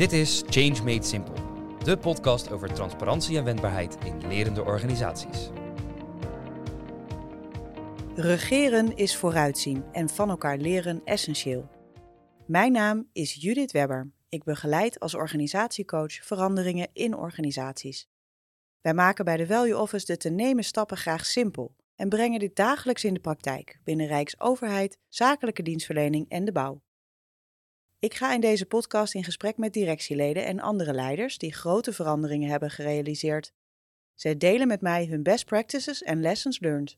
Dit is Change Made Simple, de podcast over transparantie en wendbaarheid in lerende organisaties. Regeren is vooruitzien en van elkaar leren essentieel. Mijn naam is Judith Webber. Ik begeleid als organisatiecoach veranderingen in organisaties. Wij maken bij de Value Office de te nemen stappen graag simpel en brengen dit dagelijks in de praktijk binnen Rijksoverheid, zakelijke dienstverlening en de bouw. Ik ga in deze podcast in gesprek met directieleden en andere leiders die grote veranderingen hebben gerealiseerd. Zij delen met mij hun best practices en lessons learned.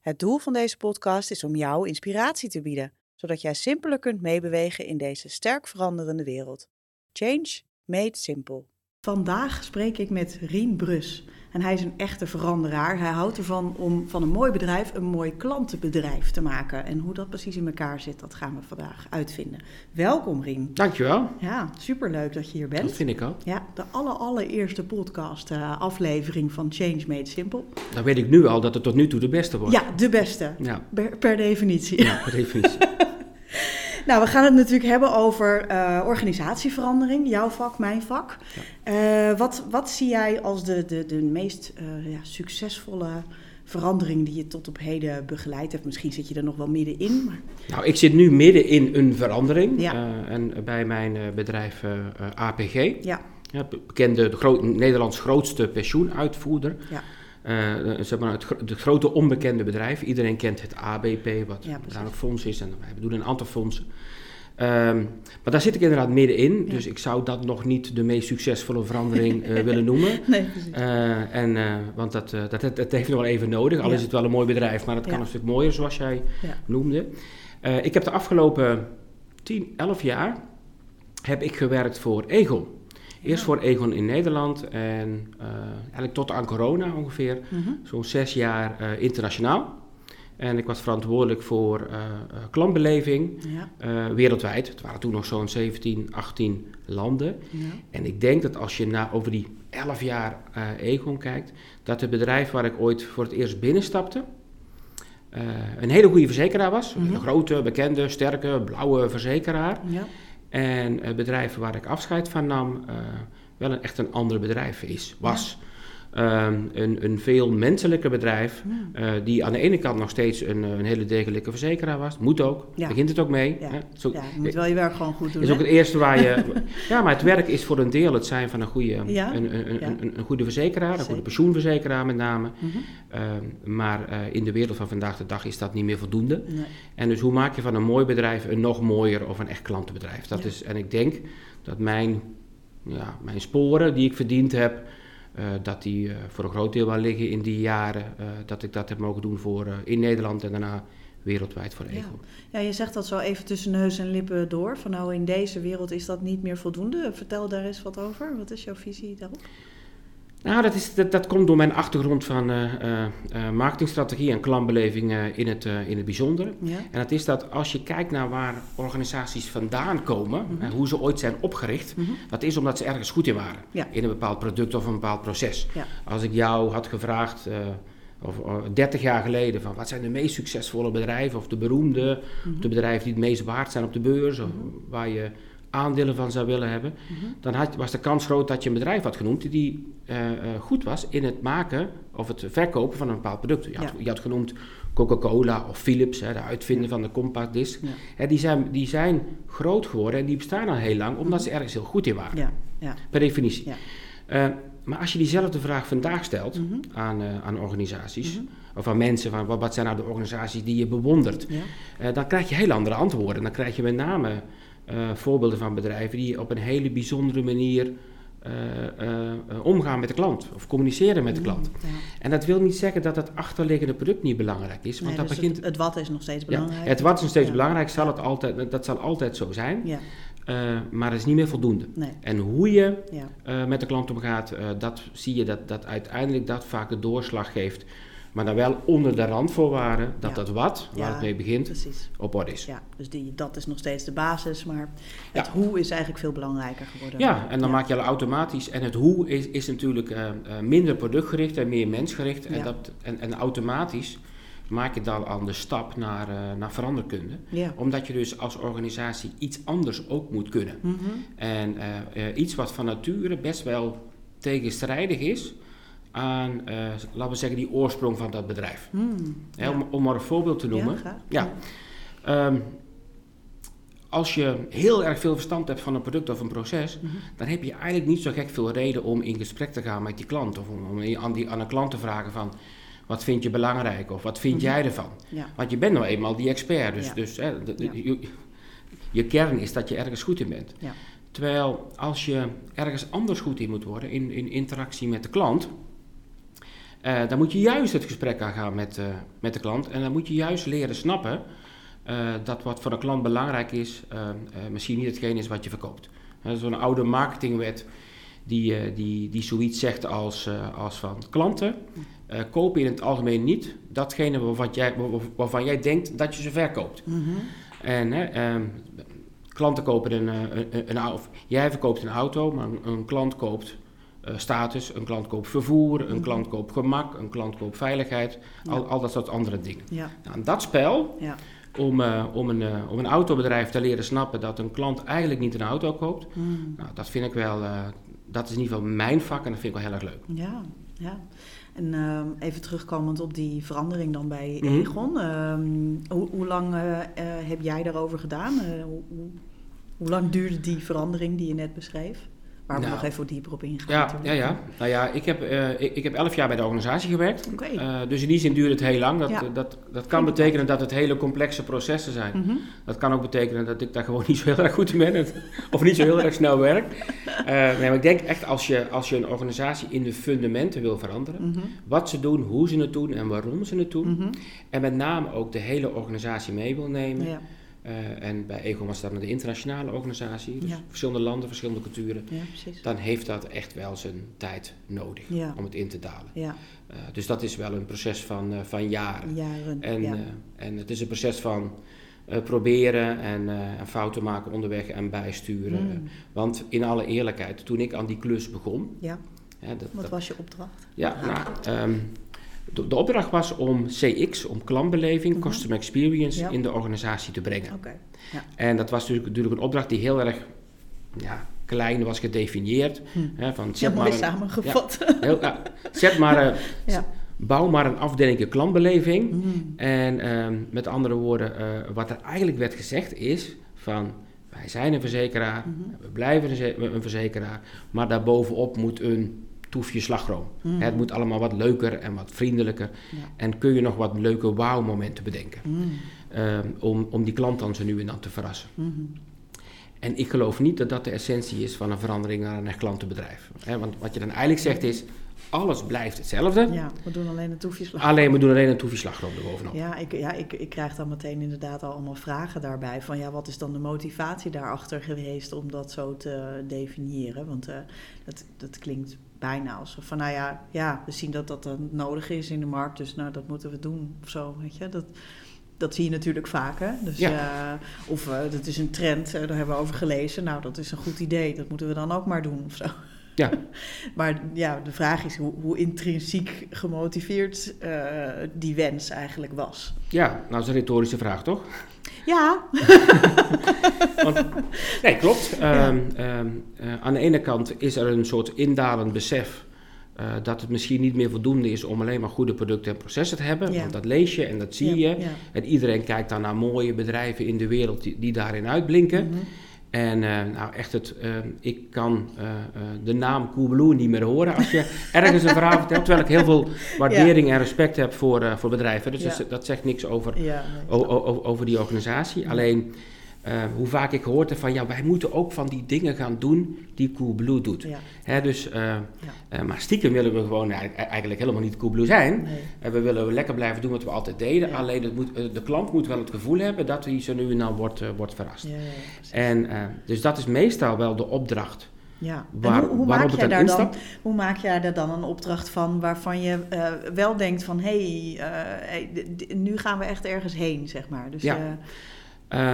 Het doel van deze podcast is om jou inspiratie te bieden, zodat jij simpeler kunt meebewegen in deze sterk veranderende wereld. Change made simple. Vandaag spreek ik met Rien Brus. En hij is een echte veranderaar. Hij houdt ervan om van een mooi bedrijf een mooi klantenbedrijf te maken. En hoe dat precies in elkaar zit, dat gaan we vandaag uitvinden. Welkom Rien. Dankjewel. Ja, superleuk dat je hier bent. Dat vind ik ook. Ja, de aller, allereerste podcast uh, aflevering van Change Made Simple. Dan weet ik nu al dat het tot nu toe de beste wordt. Ja, de beste. Ja. Per, per definitie. Ja, per definitie. Nou, we gaan het natuurlijk hebben over uh, organisatieverandering, jouw vak, mijn vak. Ja. Uh, wat, wat zie jij als de, de, de meest uh, ja, succesvolle verandering die je tot op heden begeleid hebt? Misschien zit je er nog wel middenin. Maar... Nou, ik zit nu midden in een verandering. Ja. en bij mijn bedrijf APG. Ja. Ja, bekende, de groot, Nederlands grootste pensioenuitvoerder. Ja. Uh, zeg maar het, het, grote onbekende bedrijf. Iedereen kent het ABP, wat ja, daar een fonds is. En wij doen een aantal fondsen. Um, maar daar zit ik inderdaad middenin. Ja. Dus ik zou dat nog niet de meest succesvolle verandering uh, willen noemen. Nee, uh, en, want dat, dat, dat, dat, heeft nog wel even nodig. Al is het wel een mooi bedrijf, maar het kan een stuk mooier, zoals jij noemde. ik heb de afgelopen 10, 11 jaar heb ik gewerkt voor Egon. Eerst voor Egon in Nederland en uh, eigenlijk tot aan corona ongeveer, mm -hmm. zo'n zes jaar uh, internationaal. En ik was verantwoordelijk voor uh, klantbeleving ja. wereldwijd. Het waren toen nog zo'n 17, 18 landen. Ja. En ik denk dat als je na, over die 11 jaar Egon kijkt, dat het bedrijf waar ik ooit voor het eerst binnenstapte, een hele goede verzekeraar was. Mm -hmm. Een grote, bekende, sterke, blauwe verzekeraar. Ja. En het bedrijf waar ik afscheid van nam, uh, wel een, echt een ander bedrijf is, was. Um, een, een, veel menselijker bedrijf, ja. uh, die aan de ene kant nog steeds een, een hele degelijke verzekeraar was. Moet ook, ja. begint het ook mee. Ja, Zo, ja je moet wel je werk gewoon goed doen. is hè? ook het eerste waar je... ja, maar het werk is voor een deel het zijn van een goede, een, een, een, een, goede verzekeraar, een goede pensioenverzekeraar met name. Mm -hmm. uh, maar uh, in de wereld van vandaag de dag is dat niet meer voldoende. Nee. En dus hoe maak je van een mooi bedrijf een nog mooier of een echt klantenbedrijf? Dat is, en ik denk dat mijn, ja, mijn sporen die ik verdiend heb... Uh, dat die uh, voor een groot deel wel liggen in die jaren uh, dat ik dat heb mogen doen voor in Nederland en daarna wereldwijd voor Egon. Ja. ja, je zegt dat zo even tussen neus en lippen door. Van nou, in deze wereld is dat niet meer voldoende. Vertel daar eens wat over. Wat is jouw visie daarop? Nou, dat, is, dat, dat komt door mijn achtergrond van uh, uh, uh, marketingstrategie en klantbeleving in, het, in het bijzonder. Ja. En dat is dat als je kijkt naar waar organisaties vandaan komen, mm -hmm. hoe ze ooit zijn opgericht, mm -hmm. dat is omdat ze ergens goed in waren. Ja. In een bepaald product of een bepaald proces. Ja. Als ik jou had gevraagd, of 30 jaar geleden, van wat zijn de meest succesvolle bedrijven, of de beroemde, mm -hmm. of de bedrijven die het meest waard zijn op de beurs, of waar je aandelen van zou willen hebben, mm -hmm. dan had, was de kans groot dat je een bedrijf had genoemd die uh, uh, goed was in het maken of het verkopen van een bepaald product. Je had, ja. je had genoemd Coca-Cola of Philips, hè, de uitvinder ja. van de compact disc. Ja. Hè, die, zijn, die zijn groot geworden en die bestaan al heel lang omdat mm -hmm. ze ergens heel goed in waren. Per definitie. Uh, maar als je diezelfde vraag vandaag stelt mm -hmm. aan, aan organisaties, -hmm. of aan mensen, van wat, wat zijn nou de organisaties die je bewondert, dan krijg je heel andere antwoorden. Dan krijg je met name uh, voorbeelden van bedrijven die op een hele bijzondere manier uh, uh, omgaan met de klant of communiceren met de klant. Ja. En dat wil niet zeggen dat het achterliggende product niet belangrijk is. Want nee, dat dus begint... het, het, wat is nog steeds belangrijk. Ja, het wat is nog steeds ja. belangrijk, zal het altijd, dat zal altijd zo zijn. Ja. maar het is niet meer voldoende. Nee. En hoe je met de klant omgaat, dat zie je dat, dat uiteindelijk dat vaak de doorslag geeft maar dan wel onder de randvoorwaarden dat ja. dat wat, waar ja, het mee begint, precies. op orde is. Ja, dus die, dat is nog steeds de basis, maar het ja. hoe is eigenlijk veel belangrijker geworden. Ja, en dan maak je al automatisch, en het hoe is, is natuurlijk uh, uh, minder productgericht en meer mensgericht. En, dat, en, en automatisch maak je dan al de stap naar, uh, naar veranderkunde. Omdat je dus als organisatie iets anders ook moet kunnen. Mhm. En iets wat van nature best wel tegenstrijdig is aan, laten we zeggen, die oorsprong van dat bedrijf. Hmm. om, om, maar een voorbeeld te noemen. Ja, ehm, als je heel erg veel verstand hebt van een product of een proces, mhm. dan heb je eigenlijk niet zo gek veel reden om in gesprek te gaan met die klant. Of om, om aan, die, aan een klant te vragen van, wat vind je belangrijk of wat vind mhm. jij ervan? Want je bent nou eenmaal die expert, dus, dus hè, je, je, kern is dat je ergens goed in bent. Ja. Terwijl als je ergens anders goed in moet worden, in, in interactie met de klant, uh, dan moet je juist het gesprek aangaan met, uh, met de klant en dan moet je juist leren snappen uh, dat wat voor een klant belangrijk is, misschien niet hetgeen is wat je verkoopt. Dat is zo'n oude marketingwet die, die, die zoiets zegt als, als van klanten kopen in het algemeen niet datgene waarvan jij, waarvan jij denkt dat je ze verkoopt. Mm -hmm. En um, klanten kopen een, een, een, een, jij verkoopt een auto, maar een, een klant koopt status, een klant koopt vervoer, een mhm. klant koopt gemak, een klant koopt veiligheid, al, al dat soort andere dingen. Ja. Nou, dat spel, ja om, uh, om, een, uh, om een autobedrijf te leren snappen dat een klant eigenlijk niet een auto koopt. Hmm. Nou, dat vind ik wel, dat is in ieder geval mijn vak en dat vind ik wel heel erg leuk. Ja, ja. En ehm, even terugkomend op die verandering dan bij mm Egon. Ehm, hoe, hoe, lang heb jij daarover gedaan? Hoe lang duurde die verandering die je net beschreef? Waar we nog even dieper op ingaan. Ja, ja, ja. Nou ja, ik heb, uh, ik, ik, heb elf jaar bij de organisatie gewerkt. Okay. Uh, dus in die zin duurt het heel lang. Dat, ja. dat, dat kan betekenen dat het hele complexe processen zijn. Mm -hmm. Dat kan ook betekenen dat ik daar gewoon niet zo heel erg goed in ben. of niet zo heel erg snel werk. Uh, nee, maar ik denk echt als je, als je een organisatie in de fundamenten wil veranderen. Mm -hmm. Wat ze doen, hoe ze het doen en waarom ze het doen. Mm -hmm. En met name ook de hele organisatie mee wil nemen. Ja. Uh, en bij EGO was dat een internationale organisatie, dus verschillende landen, verschillende culturen. Ja, dan heeft dat echt wel zijn tijd nodig om het in te dalen. Uh, dus dat is wel een proces van, uh, van jaren. jaren en, en het is een proces van proberen en, en, fouten maken onderweg en bijsturen. Mm. Want in alle eerlijkheid, toen ik aan die klus begon. Ja. Dat, Wat was je opdracht? Ja, nou, um, de, de, opdracht was om CX, om klantbeleving, mhm. customer experience, in de organisatie te brengen. Okay. Ja. En dat was natuurlijk, natuurlijk een opdracht die heel erg ja, klein was gedefinieerd. Hm. Hè, van, zet maar een, samengevat. Ja, heel, zet maar, bouw maar een afdeling klantbeleving. Hm. En uh, met andere woorden, uh, wat er eigenlijk werd gezegd is van... Wij zijn een verzekeraar, mm -hmm. we blijven een verzekeraar, maar daarbovenop moet een toefje slagroom. Mm. Het moet allemaal wat leuker en wat vriendelijker. En kun je nog wat leuke wow-momenten bedenken. Mm. Um, om, om die klant dan zo nu en dan te verrassen. Mm-hmm. En ik geloof niet dat dat de essentie is van een verandering naar een echt klantenbedrijf. want wat je dan eigenlijk zegt is, alles blijft hetzelfde. Ja, we doen alleen een toefje slagroom. Alleen, we doen alleen een toefje slagroom erbovenop. Ja, ik, ja ik, ik krijg dan meteen inderdaad al allemaal vragen daarbij. Van ja, wat is dan de motivatie daarachter geweest om dat zo te definiëren? Want uh, dat, dat klinkt bijna alsof van, nou ja, ja, we zien dat dat dan nodig is in de markt, dus nou, dat moeten we doen of zo, weet je. Dat, dat zie je natuurlijk vaker. Dus, ja. uh, of uh, dat is een trend, uh, daar hebben we over gelezen. Nou, dat is een goed idee, dat moeten we dan ook maar doen of zo. Ja. maar ja, de vraag is hoe, hoe intrinsiek gemotiveerd die wens eigenlijk was. Ja, nou, dat is een retorische vraag, toch? Ja. Want, nee, klopt. Ja. Um, um, uh, aan de ene kant is er een soort indalend besef uh, dat het misschien niet meer voldoende is om alleen maar goede producten en processen te hebben. Ja. Want dat lees je en dat zie je. En iedereen kijkt dan naar mooie bedrijven in de wereld die, die daarin uitblinken. Mm -hmm. En uh, nou echt, het, uh, ik kan uh, de naam Coolblue niet meer horen als je ergens een verhaal vertelt. Terwijl ik heel veel waardering ja. en respect heb voor, voor bedrijven. Dus ja. dat, dat, zegt niks over, ja, nee, over die organisatie. Alleen uh, hoe vaak ik gehoord heb van ja, wij moeten ook van die dingen gaan doen die Coolblue doet. Ja. Hè, dus, uh, ja. uh, maar stiekem willen we gewoon eigenlijk helemaal niet Coolblue zijn. Nee. we willen lekker blijven doen wat we altijd deden. Ja. Alleen het moet, de klant moet wel het gevoel hebben dat hij zo nu en dan wordt, wordt verrast. en, dus dat is meestal wel de opdracht. Ja, waar, hoe, hoe maak jij daar dan, hoe maak jij daar dan een opdracht van waarvan je wel denkt van hé, hey, hey, nu gaan we echt ergens heen, zeg maar. Dus, ja.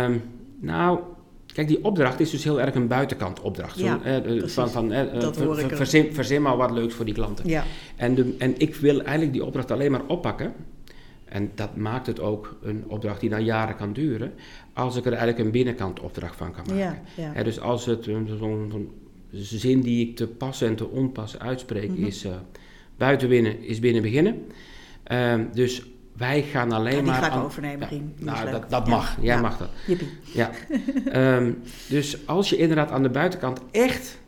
Um, nou, kijk, die opdracht is dus heel erg een buitenkant opdracht. Ja, eh, van, van eh, ver, verzin, verzin, maar wat leuks voor die klanten. Ja. En, de, en ik wil eigenlijk die opdracht alleen maar oppakken En dat maakt het ook een opdracht die dan jaren kan duren, als ik er eigenlijk een binnenkant opdracht van kan maken. Ja, dus als het zo'n zin die ik te pas en te onpas uitspreek mhm. is, uh, buiten binnen is binnen beginnen. Ehm, dus wij gaan alleen ja, die maar. Die overnemen, Rien. nou, dat, dat mag. Jij mag dat. Jippie. Ja. um, dus als je inderdaad aan de buitenkant echt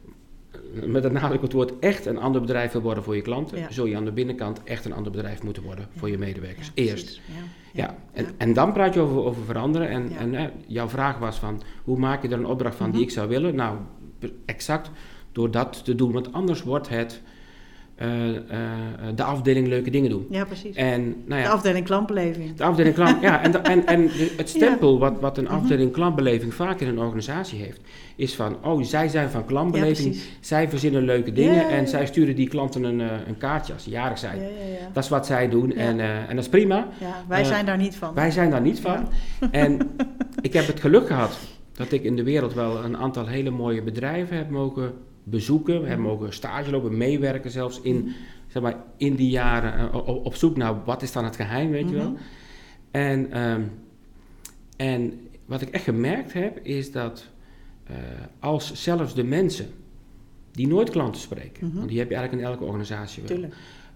met het nadruk op het woord echt een ander bedrijf wil worden voor je klanten, zul je aan de binnenkant echt een ander bedrijf moeten worden voor je medewerkers. Eerst. Ja. En, en dan praat je over, over veranderen. En, en jouw vraag was van hoe maak je er een opdracht van die mhm. ik zou willen? Nou, exact door dat te doen. Want anders wordt het uh, uh, de afdeling leuke dingen doen. Ja, precies. En, nou ja, de afdeling klantbeleving. De afdeling klant, ja. En, en, en het stempel wat, wat een mhm. afdeling klantbeleving vaak in een organisatie heeft, is van, oh, zij zijn van klantbeleving, zij verzinnen leuke dingen en zij sturen die klanten een, een kaartje als ze jarig zijn. Dat is wat zij doen en, en dat is prima. wij zijn daar niet van. Wij zijn daar niet van. En ik heb het geluk gehad dat ik in de wereld wel een aantal hele mooie bedrijven heb mogen bezoeken. We hebben mogen stage lopen, meewerken zelfs in, zeg maar, in die jaren uh, op, zoek naar wat is dan het geheim, weet je wel. Mhm. En, um, en wat ik echt gemerkt heb, is dat uh, als zelfs de mensen die nooit klanten spreken, mm want die heb je eigenlijk in elke organisatie wel.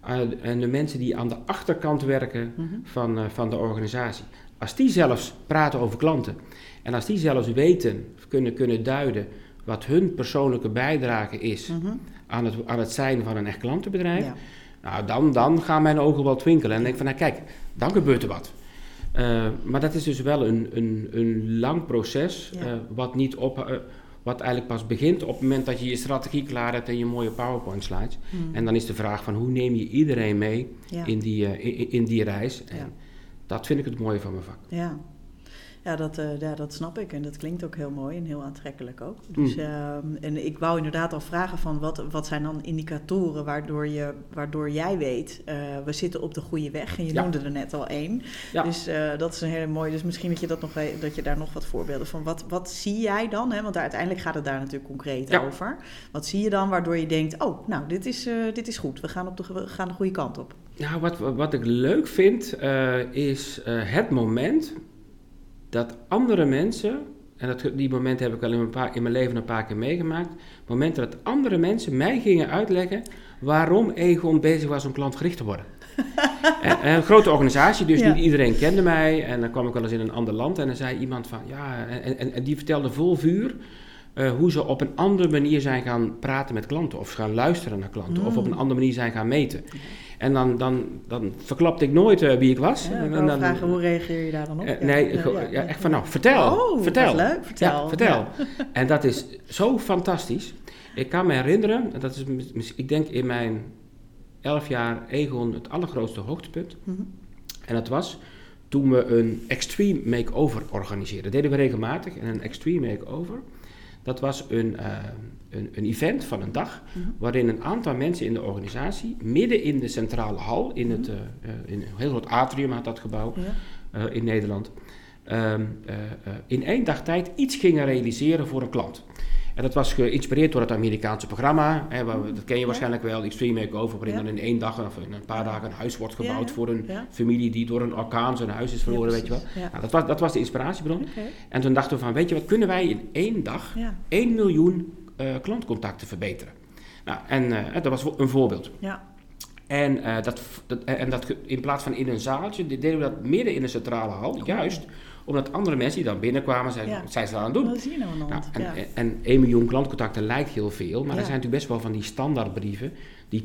Uh, en de mensen die aan de achterkant werken mm -hmm. van, uh, van de organisatie, als die zelfs praten over klanten en als die zelfs weten, kunnen, kunnen duiden wat hun persoonlijke bijdrage is mhm. aan, het, aan het zijn van een echt klantenbedrijf, nou, dan, dan gaan mijn ogen wel twinkelen. En denk van, nou kijk, dan gebeurt er wat. Uh, maar dat is dus wel een, een, een lang proces, uh, wat, niet op, uh, wat eigenlijk pas begint op het moment dat je je strategie klaar hebt en je mooie PowerPoint slides. Mm. En dan is de vraag van hoe neem je iedereen mee ja. in, die, in, in, die reis. En dat vind ik het mooie van mijn vak. Ja, ja dat, uh, ja, dat snap ik. En dat klinkt ook heel mooi en heel aantrekkelijk ook. Dus, uh, en ik wou inderdaad al vragen van wat, wat zijn dan indicatoren waardoor, je, waardoor jij weet, uh, we zitten op de goede weg. En je noemde er net al één. Ja. Dus eh, dat is een hele mooie. Dus misschien dat je, dat nog, dat je daar nog wat voorbeelden van. Wat, wat zie jij dan? Hè? Want uiteindelijk gaat het daar natuurlijk concreet over. Wat zie je dan waardoor je denkt, oh, nou, dit is, dit is goed. We gaan, op de, we gaan de goede kant op. Nou, wat, wat ik leuk vind, is het moment dat andere mensen, en dat, die momenten heb ik al in mijn, paar, in mijn leven een paar keer meegemaakt, momenten dat andere mensen mij gingen uitleggen waarom Egon bezig was om klantgericht te worden. en, een grote organisatie, dus niet iedereen kende mij. En dan kwam ik wel eens in een ander land en dan zei iemand van, ja, en, en, en die vertelde vol vuur uh, hoe ze op een andere manier zijn gaan praten met klanten of gaan luisteren naar klanten of op een mm. andere manier zijn gaan meten. En dan, dan, dan verklapte ik nooit uh, wie ik was. Ja, en dan, vragen, hoe reageer je daar dan op? Uh, nee, ja, ja, echt van nou, vertel. Oh, vertel. leuk, vertel. vertel. en dat is zo fantastisch. Ik kan me herinneren, dat is, ik denk in mijn elf jaar Egon het allergrootste hoogtepunt. Mm -hmm. En dat was toen we een extreme makeover organiseerden. Dat deden we regelmatig. En een extreme makeover, dat was een, uh, een, een, event van een dag, mhm. waarin een aantal mensen in de organisatie, midden in de centrale hal, in, het, uh, in een heel groot atrium had dat gebouw ja. in Nederland, um, in één dag tijd iets gingen realiseren voor een klant. En dat was geïnspireerd door het Amerikaanse programma. Hè, waar, dat ken je waarschijnlijk wel, Extreme Makeover, waarin dan in één dag of in een paar dagen een huis wordt gebouwd voor een familie die door een orkaan zijn huis is verloren, weet je wel. Nou, dat, was, dat was de inspiratiebron. Okay. En toen dachten we van, weet je wat, kunnen wij in één dag 1 miljoen uh, klantcontacten verbeteren? Nou, en uh, dat was een voorbeeld. Ja. En, uh, dat, dat, en dat in plaats van in een zaaltje, deden we dat midden in een centrale hal, juist omdat andere mensen die dan binnenkwamen, zeiden, wat zijn ze aan het doen? Wat is hier nou aan nou, en, en 1 miljoen klantcontacten lijkt heel veel, maar er zijn natuurlijk best wel van die standaardbrieven die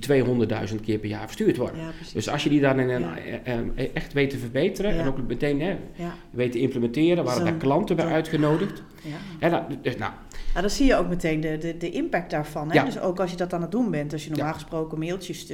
200.000 keer per jaar verstuurd worden. Dus als je die dan in een, eh, eh, echt weet te verbeteren en ook meteen hè, weet te implementeren, waren daar klanten bij uitgenodigd. Ja. Nou, dus, nou, ja, dan zie je ook meteen de, de, de impact daarvan. Hè? Ja. Dus ook als je dat aan het doen bent, als je normaal gesproken mailtjes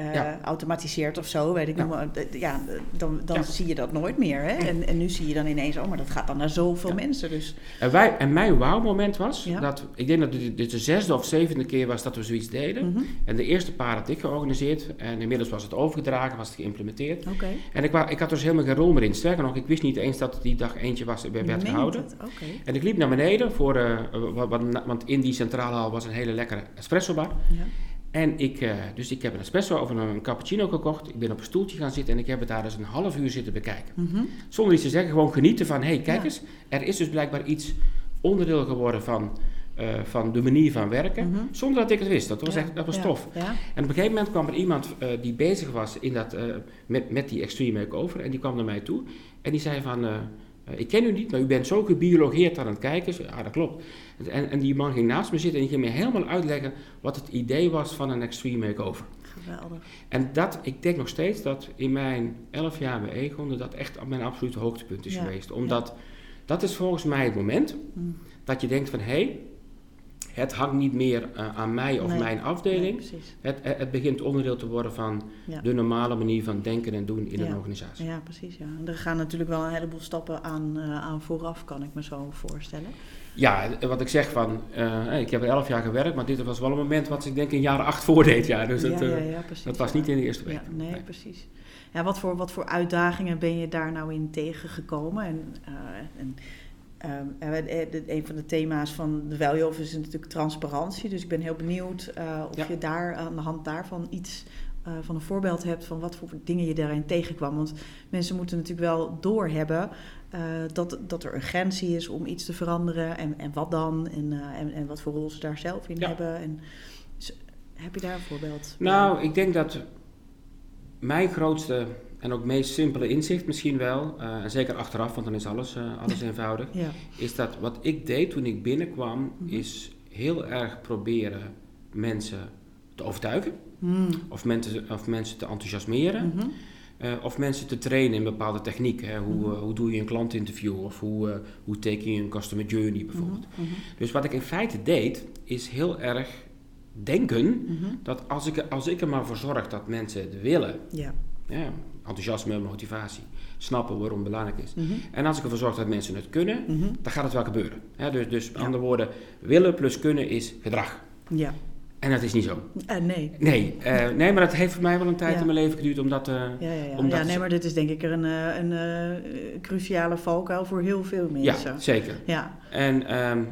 uh, ja. automatiseert of zo, weet ik ja. maar, ja, dan, dan zie je dat nooit meer. Hè? En, en nu zie je dan ineens, oh, maar dat gaat dan naar zoveel mensen. Dus. En, wij, en mijn wauw-moment was, dat, ik denk dat dit de zesde of zevende keer was dat we zoiets deden. Mm -hmm. En de eerste paar had ik georganiseerd en inmiddels was het overgedragen, was het geïmplementeerd. Okay. En ik, ik had dus helemaal geen rol meer in. Sterker nog, ik wist niet eens dat die dag eentje was, werd gehouden. Okay. En ik liep naar beneden voor... Uh, want in die centrale hal was een hele lekkere espresso bar. Ja. En ik, uh, dus ik heb een espresso of een cappuccino gekocht. Ik ben op een stoeltje gaan zitten en ik heb het daar dus een half uur zitten bekijken. Mhm. Zonder iets te zeggen, gewoon genieten van, hé, hey, kijk eens, er is dus blijkbaar iets onderdeel geworden van, uh, van de manier van werken, mhm. zonder dat ik het wist. Dat was echt, dat was tof. En op een gegeven moment kwam er iemand uh, die bezig was in dat, met, met die extreme makeover en die kwam naar mij toe en die zei van ik ken u niet, maar u bent zo gebiologeerd aan het kijken. Ja, dat klopt. En, en die man ging naast me zitten en ging me helemaal uitleggen wat het idee was van een extreme makeover. Geweldig. En dat, ik denk nog steeds dat in mijn elf jaar bij Egon dat echt mijn absolute hoogtepunt is geweest. Omdat dat is volgens mij het moment mm. dat je denkt van hé, hey, het hangt niet meer uh, aan mij of mijn afdeling. Nee, het, het, begint onderdeel te worden van de normale manier van denken en doen in ja. een organisatie. Ja, precies. Ja. Er gaan natuurlijk wel een heleboel stappen aan, uh, aan vooraf, kan ik me zo voorstellen. Ja, wat ik zeg van, uh, ik heb er elf jaar gewerkt, maar dit was wel een moment wat ik denk in jaren acht voordeed. Ja, dus dat, dat was niet in de eerste week. nee, nee, precies. Ja, wat, voor, wat voor uitdagingen ben je daar nou in tegengekomen? En, en Um, een van de thema's van de Value Office is natuurlijk transparantie. Dus ik ben heel benieuwd uh, of je daar aan de hand daarvan iets uh, van een voorbeeld hebt van wat voor dingen je daarin tegenkwam. Want mensen moeten natuurlijk wel doorhebben uh, dat, dat er urgentie is om iets te veranderen. En, en wat dan? En, en, en, wat voor rol ze daar zelf in hebben. En, dus, heb je daar een voorbeeld? Nou, ik denk dat mijn grootste en ook meest simpele inzicht misschien wel, uh, en zeker achteraf, want dan is alles, uh, alles eenvoudig, ja. is dat wat ik deed toen ik binnenkwam, mm is heel erg proberen mensen te overtuigen, mm. of, mensen, of mensen te enthousiasmeren, mm -hmm. uh, of mensen te trainen in bepaalde techniek. Hè? Hoe, -hmm. hoe doe je een klantinterview, of hoe, hoe teken je een customer journey bijvoorbeeld. -hmm. Dus wat ik in feite deed, is heel erg denken dat als ik, als ik er maar voor zorg dat mensen het willen, ja. Ja, enthousiasme, motivatie, snappen waarom het belangrijk is. Mhm. En als ik ervoor zorg dat mensen het kunnen, mhm. dan gaat het wel gebeuren. dus dus andere woorden, willen plus kunnen is gedrag. Ja. En dat is niet zo. Uh, nee. Nee, uh, nee, maar dat heeft voor mij wel een tijd in mijn leven geduurd om dat... Uh, ja, ja, ja. Om ja nee, maar dit is denk ik een, een cruciale valkuil voor heel veel mensen. Ja, zeker. Ja. En um,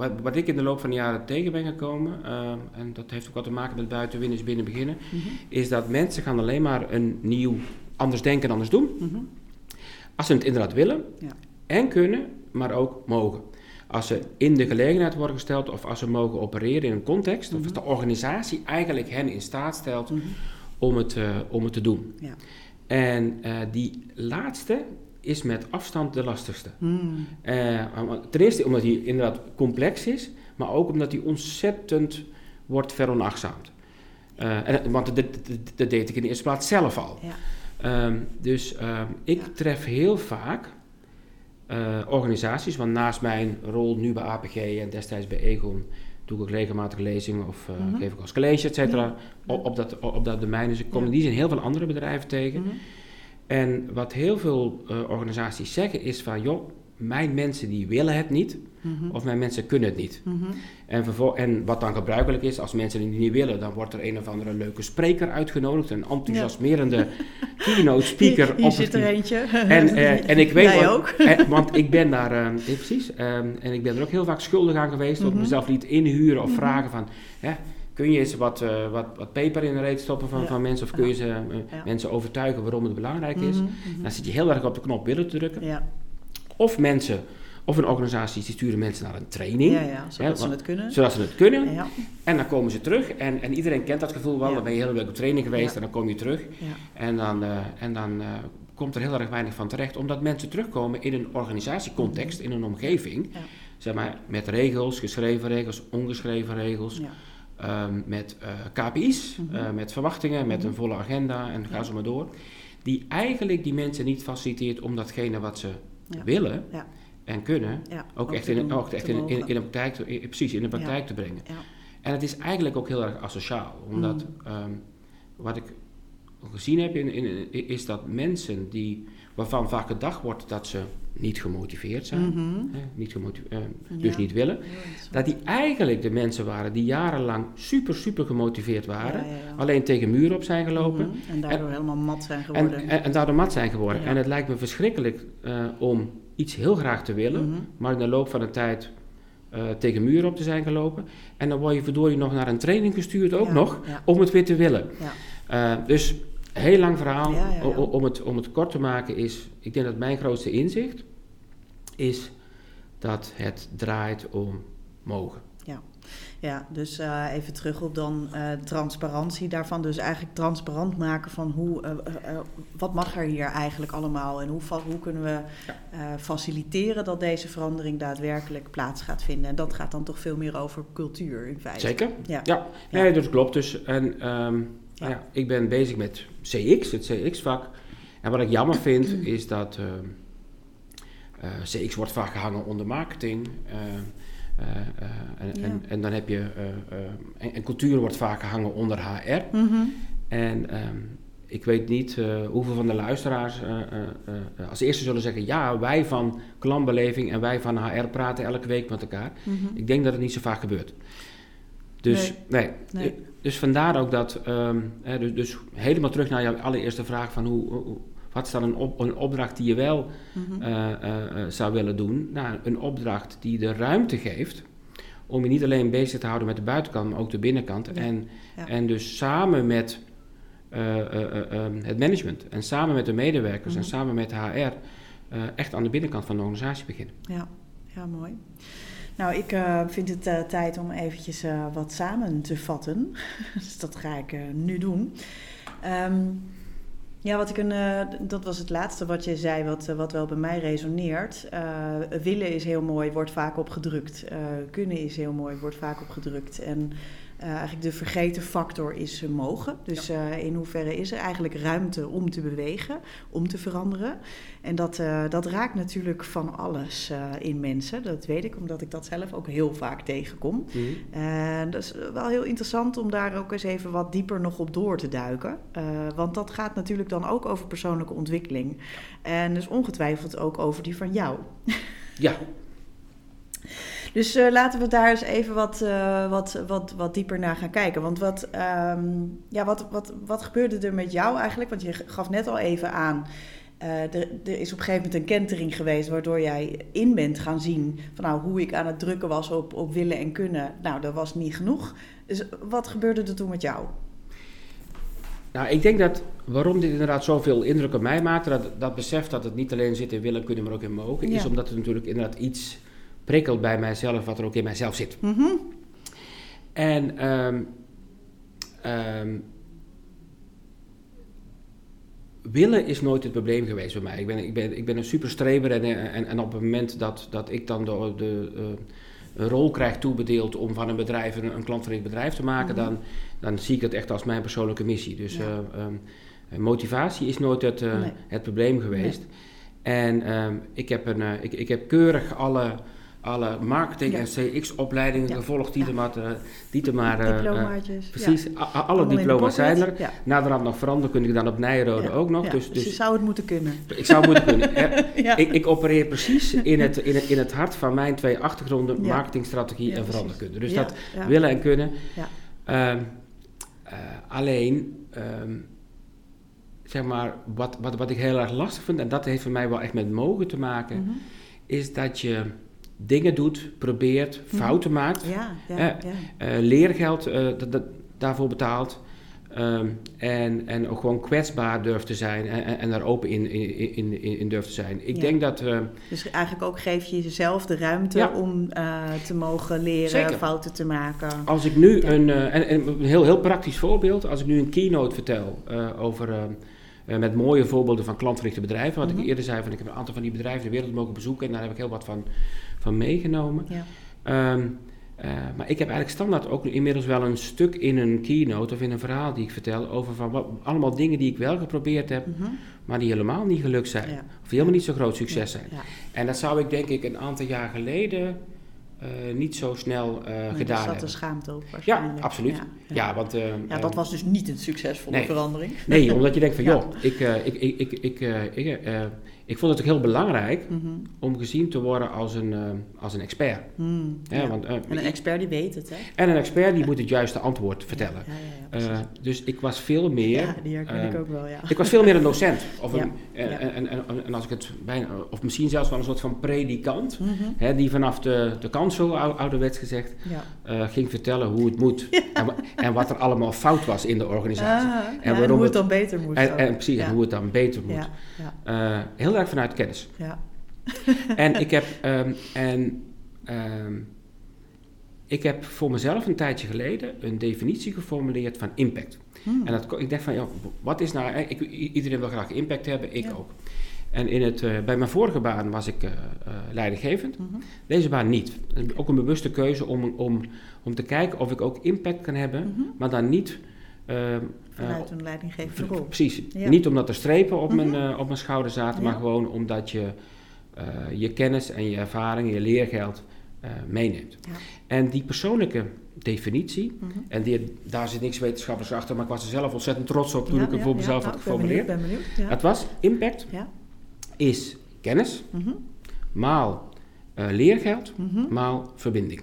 wat, wat, ik in de loop van de jaren tegen ben gekomen, uh, en dat heeft ook wat te maken met buiten winnen is binnen beginnen, mm -hmm. is dat mensen gaan alleen maar een nieuw anders denken, anders doen. Mm -hmm. Als ze het inderdaad willen ja. en kunnen, maar ook mogen. Als ze in de gelegenheid worden gesteld of als ze mogen opereren in een context, mm -hmm. of als de organisatie eigenlijk hen in staat stelt om, het, uh, om het te doen. Ja. En uh, die laatste, is met afstand de lastigste. Hmm. Uh, ten eerste omdat hij inderdaad complex is, maar ook omdat hij ontzettend wordt veronachtzaamd. Uh, en, want dat, dat, deed ik in de eerste plaats zelf al. Ja. Um, dus um, ik ja. tref heel vaak uh, organisaties, want naast mijn rol nu bij APG en destijds bij Egon doe ik regelmatig lezingen of uh, mm -hmm. geef ik als college, et cetera, ja. op, op, dat, op dat domein. Dus ik kom in die zin heel veel andere bedrijven tegen. Mm -hmm. En wat heel veel uh, organisaties zeggen is van, joh, mijn mensen die willen het niet, mm -hmm. of mijn mensen kunnen het niet. Mm -hmm. en, en, wat dan gebruikelijk is, als mensen het niet willen, dan wordt er een of andere leuke spreker uitgenodigd, een enthousiasmerende ja. keynote speaker. Hier, hier zit er eentje. En, uh, en ik weet Jij wat, ook. Eh, want ik ben daar, uh, precies, en ik ben er ook heel vaak schuldig aan geweest, mm -hmm. dat ik mezelf liet inhuren of vragen van, kun je eens wat, uh, wat, wat peper in de reet stoppen van, ja. van mensen of kun je ze, uh, ja. mensen overtuigen waarom het belangrijk is. Mm -hmm. Dan zit je heel erg op de knop willen te drukken. Ja. Of mensen, of een organisatie, die sturen mensen naar een training. Zodat ze het kunnen. Zodat ze het kunnen. En dan komen ze terug en, en iedereen kent dat gevoel wel. Dan ben je heel week op training geweest en dan kom je terug. En dan, uh, en dan komt er heel erg weinig van terecht. Omdat mensen terugkomen in een organisatiecontext, -hmm. in een omgeving. Zeg maar, met regels, geschreven regels, ongeschreven regels. Um, met uh, KPI's, mm -hmm. uh, met verwachtingen, met mm -hmm. een volle agenda en ga ja. zo maar door. Die eigenlijk die mensen niet faciliteert om datgene wat ze ja. willen ja. en kunnen, ook, ook, echt, in, ook echt in, in, in, de praktijk, te, in, precies in de praktijk te brengen. En het is eigenlijk ook heel erg asociaal, omdat mm. um, wat ik gezien heb in, in, is dat mensen die, waarvan vaak gedacht wordt dat ze niet gemotiveerd zijn, mm -hmm. hè, niet uh, dus ja. niet willen, dat die eigenlijk de mensen waren die jarenlang super, super gemotiveerd waren, ja, alleen tegen muren op zijn gelopen. Mm -hmm. En daardoor en, helemaal mat zijn geworden. En, en, en daardoor mat zijn geworden. En het lijkt me verschrikkelijk uh, om iets heel graag te willen, mm -hmm. maar in de loop van de tijd tegen muren op te zijn gelopen. En dan word je verdorie nog naar een training gestuurd ook nog, om het weer te willen. Ja. dus heel lang verhaal, om, het, om het kort te maken is, ik denk dat mijn grootste inzicht is dat het draait om mogen. Ja, ja dus uh, even terug op dan uh, transparantie daarvan. Dus eigenlijk transparant maken van hoe, uh, wat mag er hier eigenlijk allemaal en hoe, hoe kunnen we faciliteren dat deze verandering daadwerkelijk plaats gaat vinden. En dat gaat dan toch veel meer over cultuur in feite. Zeker, ja. ja. Nee, dat klopt. Dus, en um, ja. ja. ik ben bezig met CX, het CX-vak. En wat ik jammer vind is dat ehm, uh, CX wordt vaak gehangen onder marketing. Uh, en, en, en, dan heb je. En, en, cultuur wordt vaak gehangen onder HR. Mm En um, ik weet niet hoeveel van de luisteraars als eerste zullen zeggen: ja, wij van klantbeleving en wij van HR praten elke week met elkaar. Mm -hmm. Ik denk dat het niet zo vaak gebeurt. Dus, nee. nee. Dus vandaar ook dat, um, dus, dus, helemaal terug naar jouw allereerste vraag van hoe, hoe wat is dan een, op, een opdracht die je wel mhm. eh, eh, eh, zou willen doen? Nou, een opdracht die de ruimte geeft om je niet alleen bezig te houden met de buitenkant, maar ook de binnenkant. En, en dus samen met ehm, het management en samen met de medewerkers en mhm. samen met HR echt aan de binnenkant van de organisatie beginnen. Ja, ja mooi. Nou, ik vind het tijd om eventjes wat samen te vatten. dus dat ga ik nu doen. Um, ja, wat ik een, dat was het laatste wat je zei, wat, wat wel bij mij resoneert. Willen is heel mooi, wordt vaak opgedrukt. kunnen is heel mooi, wordt vaak opgedrukt. En uh, eigenlijk de vergeten factor is mogen. Dus uh, in hoeverre is er eigenlijk ruimte om te bewegen, om te veranderen. En dat, uh, dat raakt natuurlijk van alles in mensen. Dat weet ik, omdat ik dat zelf ook heel vaak tegenkom. Mm. En dat is wel heel interessant om daar ook eens even wat dieper nog op door te duiken. want dat gaat natuurlijk dan ook over persoonlijke ontwikkeling. En dus ongetwijfeld ook over die van jou. Ja, Dus uh, laten we daar eens even wat, uh, wat, wat, wat dieper naar gaan kijken. Want wat, um, ja, wat, wat, wat gebeurde er met jou eigenlijk? Want je gaf net al even aan. Uh, er, er, is op een gegeven moment een kentering geweest waardoor jij in bent gaan zien van nou, hoe ik aan het drukken was op, op willen en kunnen. Nou, dat was niet genoeg. Dus wat gebeurde er toen met jou? Nou, ik denk dat waarom dit inderdaad zoveel indruk op mij maakte, dat, dat besef dat het niet alleen zit in willen, kunnen, maar ook in mogen, ja. is omdat het natuurlijk inderdaad iets prikkelt bij mijzelf wat er ook in mijzelf zit. Mm -hmm. En um, um, willen is nooit het probleem geweest bij mij. Ik ben, ik ben, ik ben een superstreber en, en, en op het moment dat, dat ik dan de, de uh, een rol krijg toebedeeld om van een bedrijf een, een bedrijf te maken, mm -hmm. dan, dan zie ik het echt als mijn persoonlijke missie. Dus ja. uh, um, motivatie is nooit het, uh, nee. het probleem geweest. Nee. En um, ik, heb een, ik, ik heb keurig alle alle marketing- en CX-opleidingen gevolgd die, er maar, die er maar... Uh, Diplomaatjes. precies, alle diploma's zijn er. Ja. Naderhand nog veranderen kun je dan op Nijrode ook nog. Dus, dus, je zou het moeten kunnen. Ik zou het moeten kunnen. ik, ik, opereer precies in het, in, het, in het hart van mijn twee achtergronden, marketingstrategie en veranderkunde. Dus dat willen en kunnen. Uh, alleen... Um, zeg maar, wat, wat, wat ik heel erg lastig vind, en dat heeft voor mij wel echt met mogen te maken, mm -hmm. is dat je dingen doet, probeert, mhm. fouten maakt, ja, ja, ja. Uh, leergeld uh, daarvoor betaalt. Um, en, en ook gewoon kwetsbaar durft te zijn en, en daar open in, in, in, in durft te zijn. Ik denk dat we. Dus eigenlijk ook geef je jezelf de ruimte om uh, te mogen leren, Zeker. fouten te maken. Als ik nu een, en, en, een heel, heel praktisch voorbeeld, als ik nu een keynote vertel over. Uh, met mooie voorbeelden van klantgerichte bedrijven. Wat mm -hmm. ik eerder zei, van ik heb een aantal van die bedrijven de wereld mogen bezoeken en daar heb ik heel wat van van meegenomen. Ja. Um, uh, maar ik heb eigenlijk standaard ook inmiddels wel een stuk in een keynote of in een verhaal die ik vertel over van wat, allemaal dingen die ik wel geprobeerd heb, mm -hmm. maar die helemaal niet gelukt zijn. Ja. Of helemaal niet zo groot succes zijn. Ja. En dat zou ik denk ik een aantal jaar geleden uh, niet zo snel uh, gedaan hebben. Er zat een schaamte op Ja, absoluut. Ja, want, ja, dat was dus niet een succesvolle nee. verandering. Nee, omdat je denkt van joh, ik, ik, ik, ik, ik, ik vond het ook heel belangrijk mhm. om gezien te worden als een, uh, als een expert. Mm, ja, Want, uh, en een expert die weet het, hè? En een expert die moet het juiste antwoord vertellen. Uh, dus ik was veel meer... Ja, die herken ik ook wel, ja. Ik was veel meer een docent. Of, een, en, en, en, en, als ik het bijna... Of misschien zelfs wel een soort van predikant. Mm -hmm. hè, die vanaf de, de kansel, ouderwets gezegd, ging vertellen hoe het moet. En, wat er allemaal fout was in de organisatie. Ah, en, waarom hoe het, dan beter moet. En, en precies, hoe het dan beter moet. heel vanuit kennis. Ja. en ik heb, um, en, um, ik heb voor mezelf een tijdje geleden een definitie geformuleerd van impact. Hmm. En dat, ik dacht van, ja, wat is nou, ik, iedereen wil graag impact hebben, ik ook. En in het, uh, bij mijn vorige baan was ik uh, uh, leidinggevend. Mm -hmm. Deze baan niet. Ook een bewuste keuze om, om, om te kijken of ik ook impact kan hebben, mm -hmm. maar dan niet Ehm, Vanuit een leidinggevende rol. Precies. Niet omdat er strepen op, mijn, mhm. eh, op mijn schouder zaten, maar gewoon omdat je eh, je kennis en je ervaring, je leergeld uh, meeneemt. Ja. En die persoonlijke definitie, mhm. en die, daar zit niks wetenschappelijks achter, maar ik was er zelf ontzettend trots op toen ja, ik hem voor mezelf had geformuleerd. Ben benieuwd, ben benieuwd, Het was impact is kennis mhm. maal leergeld maal verbinding.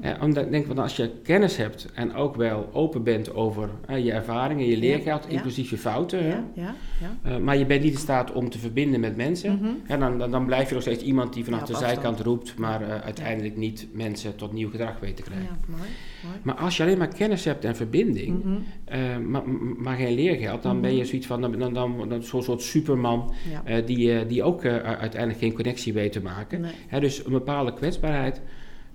Eh, omdat ik denk, want als je kennis hebt en ook wel open bent over eh, je ervaringen, je leergeld, inclusief je fouten, ja, ja, uh, maar je bent niet in staat om te verbinden met mensen, mm dan, dan, dan, blijf je nog steeds iemand die vanaf de zijkant roept, maar uh, uiteindelijk niet mensen tot nieuw gedrag weet te krijgen. Mooi, mooi. Maar als je alleen maar kennis hebt en verbinding, mhm. maar, maar, geen leergeld, dan ben je mhm. zoiets van, dan, dan, dan, dan zo'n soort superman die, die ook uiteindelijk geen connectie weet te maken. Nee. dus een bepaalde kwetsbaarheid.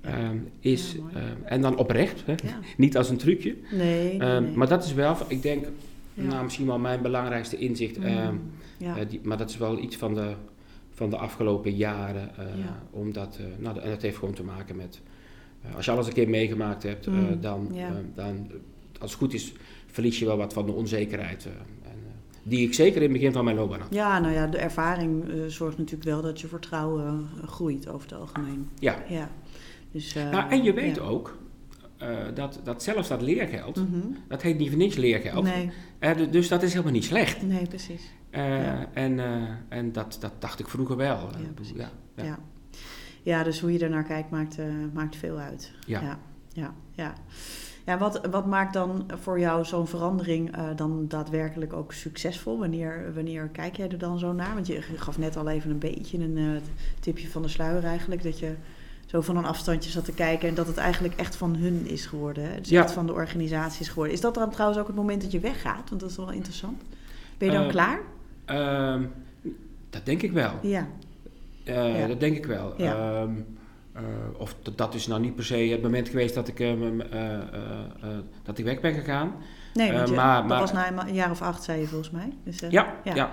Ehm, is, ehm, en dan oprecht, hè? niet als een trucje. Nee, ehm, Maar dat is wel, ik denk, nou, misschien wel mijn belangrijkste inzicht. Mm, uh, die, maar dat is wel iets van de, van de afgelopen jaren. Uh, omdat, uh, nou, en dat heeft gewoon te maken met, als je alles een keer meegemaakt hebt, mm, dan, dan, als het goed is, verlies je wel wat van de onzekerheid. En, die ik zeker in het begin van mijn loopbaan had. Ja, nou ja, de ervaring zorgt natuurlijk wel dat je vertrouwen groeit over het algemeen. Ja. ja. Dus, uh, nou, en je weet ook uh, dat, dat zelfs dat leergeld, mm -hmm. dat heet niet voor niks leergeld. Nee. Uh, dus dat is helemaal niet slecht. Nee, precies. Ja. En, en dat, dat dacht ik vroeger wel. Ja, precies. Ja, ja. ja. dus hoe je er naar kijkt maakt, maakt veel uit. Ja. ja. Ja, ja. ja wat, wat maakt dan voor jou zo'n verandering dan daadwerkelijk ook succesvol? Wanneer, wanneer kijk jij er dan zo naar? Want je gaf net al even een beetje een tipje van de sluier eigenlijk. Dat je zo van een afstandje zat te kijken en dat het eigenlijk echt van hun is geworden. Hè? Dus ja. echt van de organisatie is geworden. Is dat dan trouwens ook het moment dat je weggaat? Want dat is wel interessant. Ben je dan uh, klaar? Uh, dat denk ik wel. Ja. Uh, ja. Dat denk ik wel. Ja. Um, of dat is nou niet per se het moment geweest dat ik, dat ik weg ben gegaan. Nee, want je, maar, dat maar, was na een jaar of acht, zei je volgens mij. Dus, ja, ja. ja.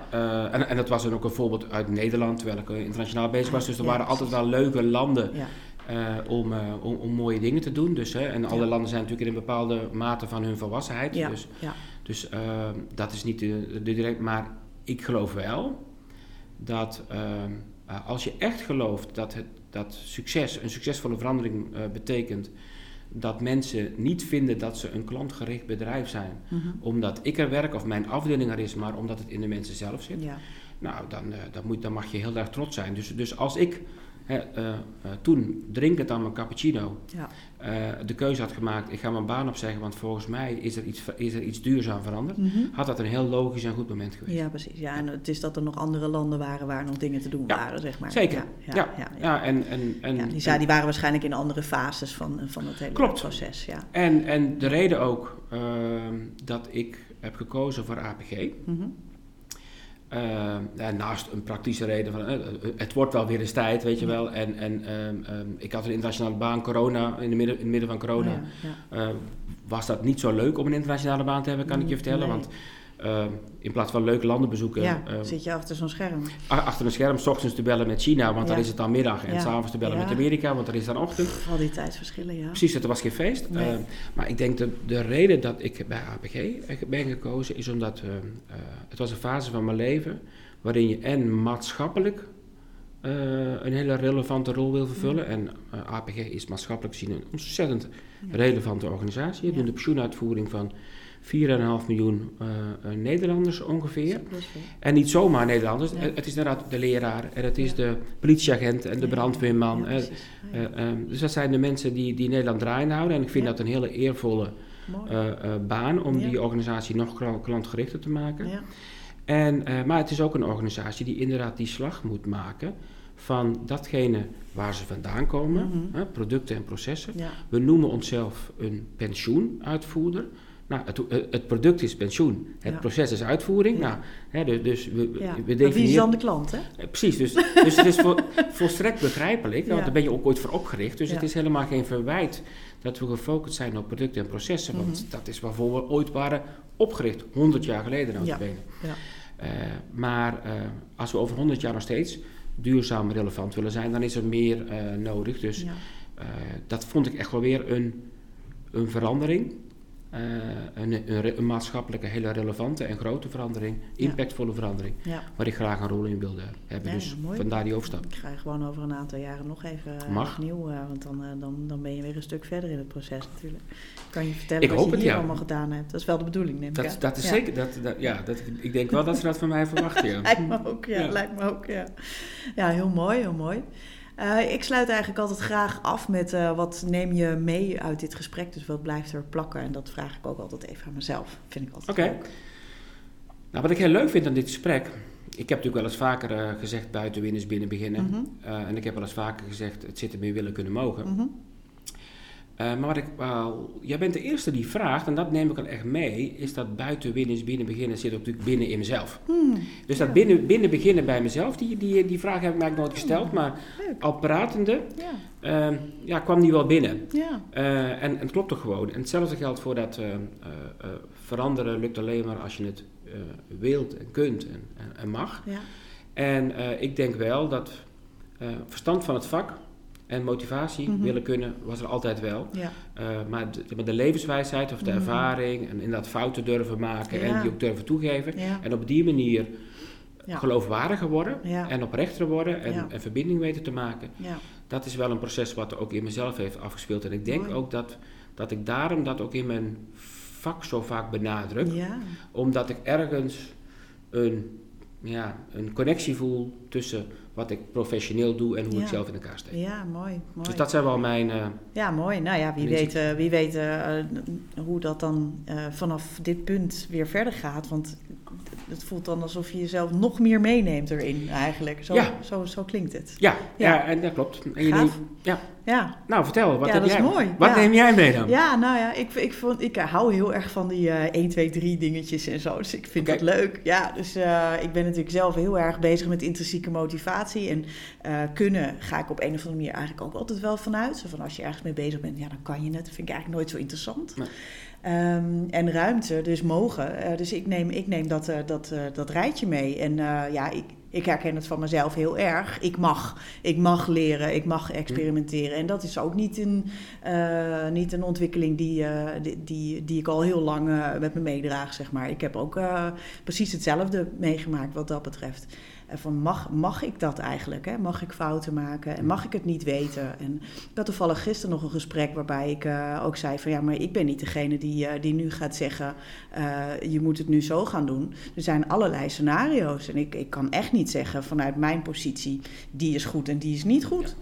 en, en dat was dan ook een voorbeeld uit Nederland, terwijl ik internationaal bezig was. Dus er waren altijd wel leuke landen uh, om, uh, om, om, mooie dingen te doen. Dus, hè, en alle landen zijn natuurlijk in een bepaalde mate van hun volwassenheid. Ja. Dus, dus uh, dat is niet de, de, direct. Maar ik geloof wel dat als je echt gelooft dat, het, dat succes, een succesvolle verandering betekent dat mensen niet vinden dat ze een klantgericht bedrijf zijn, mm -hmm. omdat ik er werk of mijn afdeling er is, maar omdat het in de mensen zelf zit. Ja. Nou, dan, dan, moet, dan mag je heel erg trots zijn. Dus, dus als ik Uh, uh, toen drinkend aan mijn cappuccino ja. uh, de keuze had gemaakt, ik ga mijn baan opzeggen, want volgens mij is er iets, is er iets duurzaam veranderd, mm -hmm. had dat een heel logisch en goed moment geweest. Ja, precies. Ja, en het is dat er nog andere landen waren waar nog dingen te doen ja, waren, zeg maar. Zeker. Ja, ja, ja, ja. en, en, en, die, waren waarschijnlijk in andere fases van, van het hele klopt. proces. Ja. En, en de reden ook ehm, dat ik heb gekozen voor APG. Mm -hmm. Uh, naast een praktische reden van uh, het wordt wel weer eens tijd, weet je wel. En, en uh, ik had een internationale baan, corona, in, de midden, in het midden van corona. Ja, ja. Eh, was dat niet zo leuk om een internationale baan te hebben, kan ik je vertellen. Nee. Want uh, in plaats van leuke landen bezoeken. Ja, uh, zit je achter zo'n scherm. Achter een scherm, s ochtends te bellen met China, want ja. dan is het dan middag. En ja. s'avonds te bellen met Amerika, want dan is het dan ochtend. Al die tijdsverschillen, ja. Precies, het was geen feest. Nee. Uh, maar ik denk dat de reden dat ik bij APG ben gekozen, is omdat het was een fase van mijn leven waarin je en maatschappelijk een hele relevante rol wil vervullen. En APG is maatschappelijk gezien een ontzettend relevante organisatie. We doen de pensioenuitvoering van 4,5 miljoen uh, Nederlanders ongeveer. En niet zomaar Nederlanders. Het is inderdaad de leraar en het is de politieagent en de brandweerman. Uh, dus dat zijn de mensen die, die Nederland draaiende houden. En ik vind dat een hele eervolle baan om die organisatie nog klantgerichter te maken. En, maar het is ook een organisatie die inderdaad die slag moet maken van datgene waar ze vandaan komen, mhm. hè, producten en processen. We noemen onszelf een pensioenuitvoerder. Nou, het, het, product is pensioen, het proces is uitvoering. Nou, hè, dus, dus we, ja. we definiëren... wie is dan de klant, hè? Eh, precies, dus, dus het is volstrekt begrijpelijk, want daar ben je ook ooit voor opgericht. Dus het is helemaal geen verwijt dat we gefocust zijn op producten en processen, want mhm. dat is waarvoor we ooit waren opgericht, 100 jaar geleden aan ja. Uh, maar uh, als we over 100 jaar nog steeds duurzaam relevant willen zijn, dan is er meer nodig. Dus dat vond ik echt wel weer een, een verandering. Uh, een, een, een, maatschappelijke, hele relevante en grote verandering, impactvolle verandering, waar ik graag een rol in wilde hebben. dus vandaar die overstap. Ik ga gewoon over een aantal jaren nog even uh, opnieuw, uh, want dan, dan, dan ben je weer een stuk verder in het proces natuurlijk. Kan je vertellen ik wat je hier allemaal gedaan hebt? Dat is wel de bedoeling, neem dat, Dat is zeker, dat, dat, ja, dat, ik denk wel dat ze dat van mij verwachten. Ja. lijkt me ook, ja, lijkt me ook, ja. Ja, heel mooi, heel mooi. Uh, ik sluit eigenlijk altijd graag af met uh, wat neem je mee uit dit gesprek. Dus wat blijft er plakken? En dat vraag ik ook altijd even aan mezelf. Vind ik altijd Oké. Nou, wat ik heel leuk vind aan dit gesprek. Ik heb natuurlijk wel eens vaker uh, gezegd buiten winnen is binnen beginnen. Mm -hmm. en ik heb wel eens vaker gezegd het zitten meer willen kunnen mogen. Mm -hmm. Uh, maar wat ik, jij bent de eerste die vraagt, en dat neem ik al echt mee, is dat buiten winnen is binnen beginnen zit ook natuurlijk binnen in mezelf. Hmm, dus dat binnen, binnen beginnen bij mezelf, die, die, die vraag heb ik mij eigenlijk nooit gesteld, maar al pratende ja. Uh, ja, kwam die wel binnen. Ja. Uh, en, en het klopt toch gewoon. En hetzelfde geldt voor dat uh, veranderen lukt alleen maar als je het wilt en kunt en, en, en mag. Ja. En ik denk wel dat verstand van het vak, en motivatie mhm. willen kunnen, was er altijd wel. Ja. Uh, maar de, de, levenswijsheid of de mhm. ervaring en inderdaad fouten durven maken en die ook durven toegeven. En op die manier geloofwaardiger worden en oprechter worden en, en, verbinding weten te maken. Dat is wel een proces wat er ook in mezelf heeft afgespeeld. En ik denk ook dat, dat ik daarom dat ook in mijn vak zo vaak benadruk. Omdat ik ergens een, ja, een connectie voel tussen wat ik professioneel doe en hoe ik zelf in elkaar steek. Ja, mooi, mooi. Dus dat zijn wel mijn... Uh, ja, mooi. Nou ja, wie weet, uh, wie weet uh, hoe dat dan vanaf dit punt weer verder gaat. Want het voelt dan alsof je jezelf nog meer meeneemt erin eigenlijk. Zo, ja. zo, zo klinkt het. Ja, ja. en dat klopt. En je neemt, ja. Ja. Nou, vertel, wat, ja, heb dat jij, is mooi. wat neem jij mee dan? Ja, nou ja, ik, ik, vond, ik hou heel erg van die uh, 1, 2, 3 dingetjes en zo. Dus ik vind dat leuk. Ja, dus uh, ik ben natuurlijk zelf heel erg bezig met intrinsieke motivatie. En uh, kunnen ga ik op een of andere manier eigenlijk ook altijd wel vanuit. Zo van als je ergens mee bezig bent, ja, dan kan je het. Dat vind ik eigenlijk nooit zo interessant. Nee. Um, en ruimte, dus mogen. Uh, dus ik neem, ik neem dat, dat, dat rijtje mee. En ja, ik, ik herken het van mezelf heel erg. Ik mag, ik mag leren, ik mag experimenteren. En dat is ook niet een, niet een ontwikkeling die, die, die, die, ik al heel lang met me meedraag, zeg maar. Ik heb ook precies hetzelfde meegemaakt wat dat betreft van mag, mag ik dat eigenlijk? Hè? Mag ik fouten maken? En mag ik het niet weten? En ik had toevallig gisteren nog een gesprek waarbij ik uh, ook zei van ja, maar ik ben niet degene die, uh, die nu gaat zeggen uh, je moet het nu zo gaan doen. Er zijn allerlei scenario's en ik, ik kan echt niet zeggen vanuit mijn positie die is goed en die is niet goed.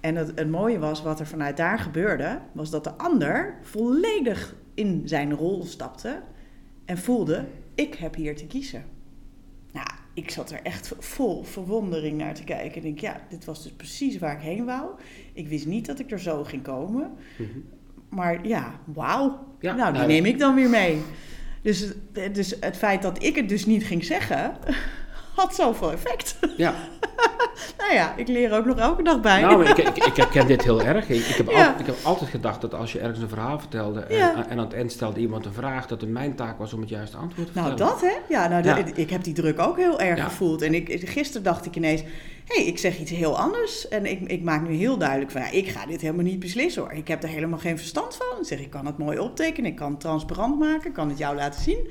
En het, het mooie was wat er vanuit daar gebeurde, was dat de ander volledig in zijn rol stapte en voelde ik heb hier te kiezen. Ik zat er echt vol verwondering naar te kijken. En denk, ja, dit was dus precies waar ik heen wou. Ik wist niet dat ik er zo ging komen. Mhm. Maar ja, wauw. Ja, nou, die nou, neem ik dan weer mee. Dus, dus het feit dat ik het dus niet ging zeggen, had zoveel effect. Ja. nou ja, ik leer ook nog elke dag bij. Nou, ik, ik, ik herken dit heel erg. Ik, ik, heb altijd, ik heb altijd gedacht dat als je ergens een verhaal vertelde en, en, aan het eind stelde iemand een vraag, dat het mijn taak was om het juiste antwoord te vertellen. Nou, dat hè? Ja, nou, ik heb die druk ook heel erg gevoeld. En ik, gisteren dacht ik ineens, hé, hey, ik zeg iets heel anders. En ik, ik maak nu heel duidelijk van, ja, ik ga dit helemaal niet beslissen hoor. Ik heb er helemaal geen verstand van. Ik zeg, ik kan het mooi optekenen, ik kan het transparant maken, ik kan het jou laten zien.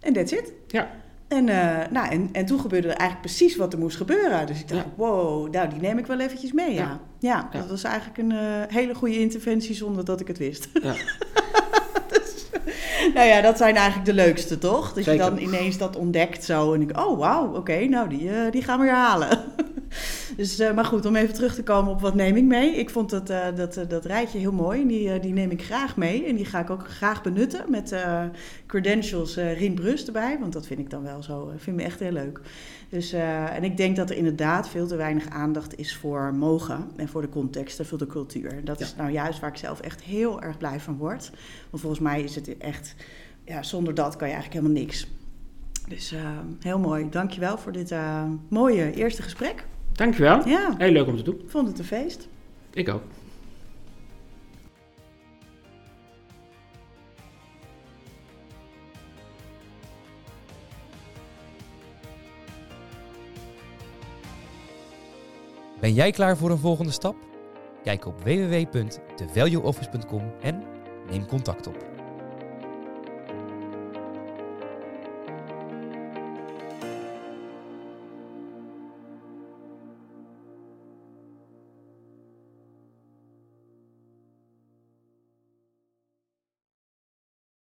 En that's it. Ja. En, uh, nou, en, en toen gebeurde er eigenlijk precies wat er moest gebeuren. Dus ik dacht, wow, nou, die neem ik wel eventjes mee, ja. Ja, dat was eigenlijk een uh, hele goede interventie zonder dat ik het wist. Ja. dus, nou ja, dat zijn eigenlijk de leukste, toch? Dat je dan ineens dat ontdekt zo en ik, oh, wauw, oké, nou, die, uh, die gaan we herhalen. Dus, uh, maar goed, om even terug te komen op wat neem ik mee. Ik vond dat, uh, dat, dat rijtje heel mooi en die, uh, die neem ik graag mee. En die ga ik ook graag benutten met credentials Rien Brust erbij. Want dat vind ik dan wel zo, vind me echt heel leuk. Dus, en ik denk dat er inderdaad veel te weinig aandacht is voor mogen en voor de context en voor de cultuur. Dat is nou juist waar ik zelf echt heel erg blij van word. Want volgens mij is het echt, ja, zonder dat kan je eigenlijk helemaal niks. Dus heel mooi. Dankjewel voor dit mooie eerste gesprek. Dankjewel. Ja. Heel leuk om te doen. Vond het een feest. Ik ook. Ben jij klaar voor een volgende stap? Kijk op www.thevalueoffice.com en neem contact op.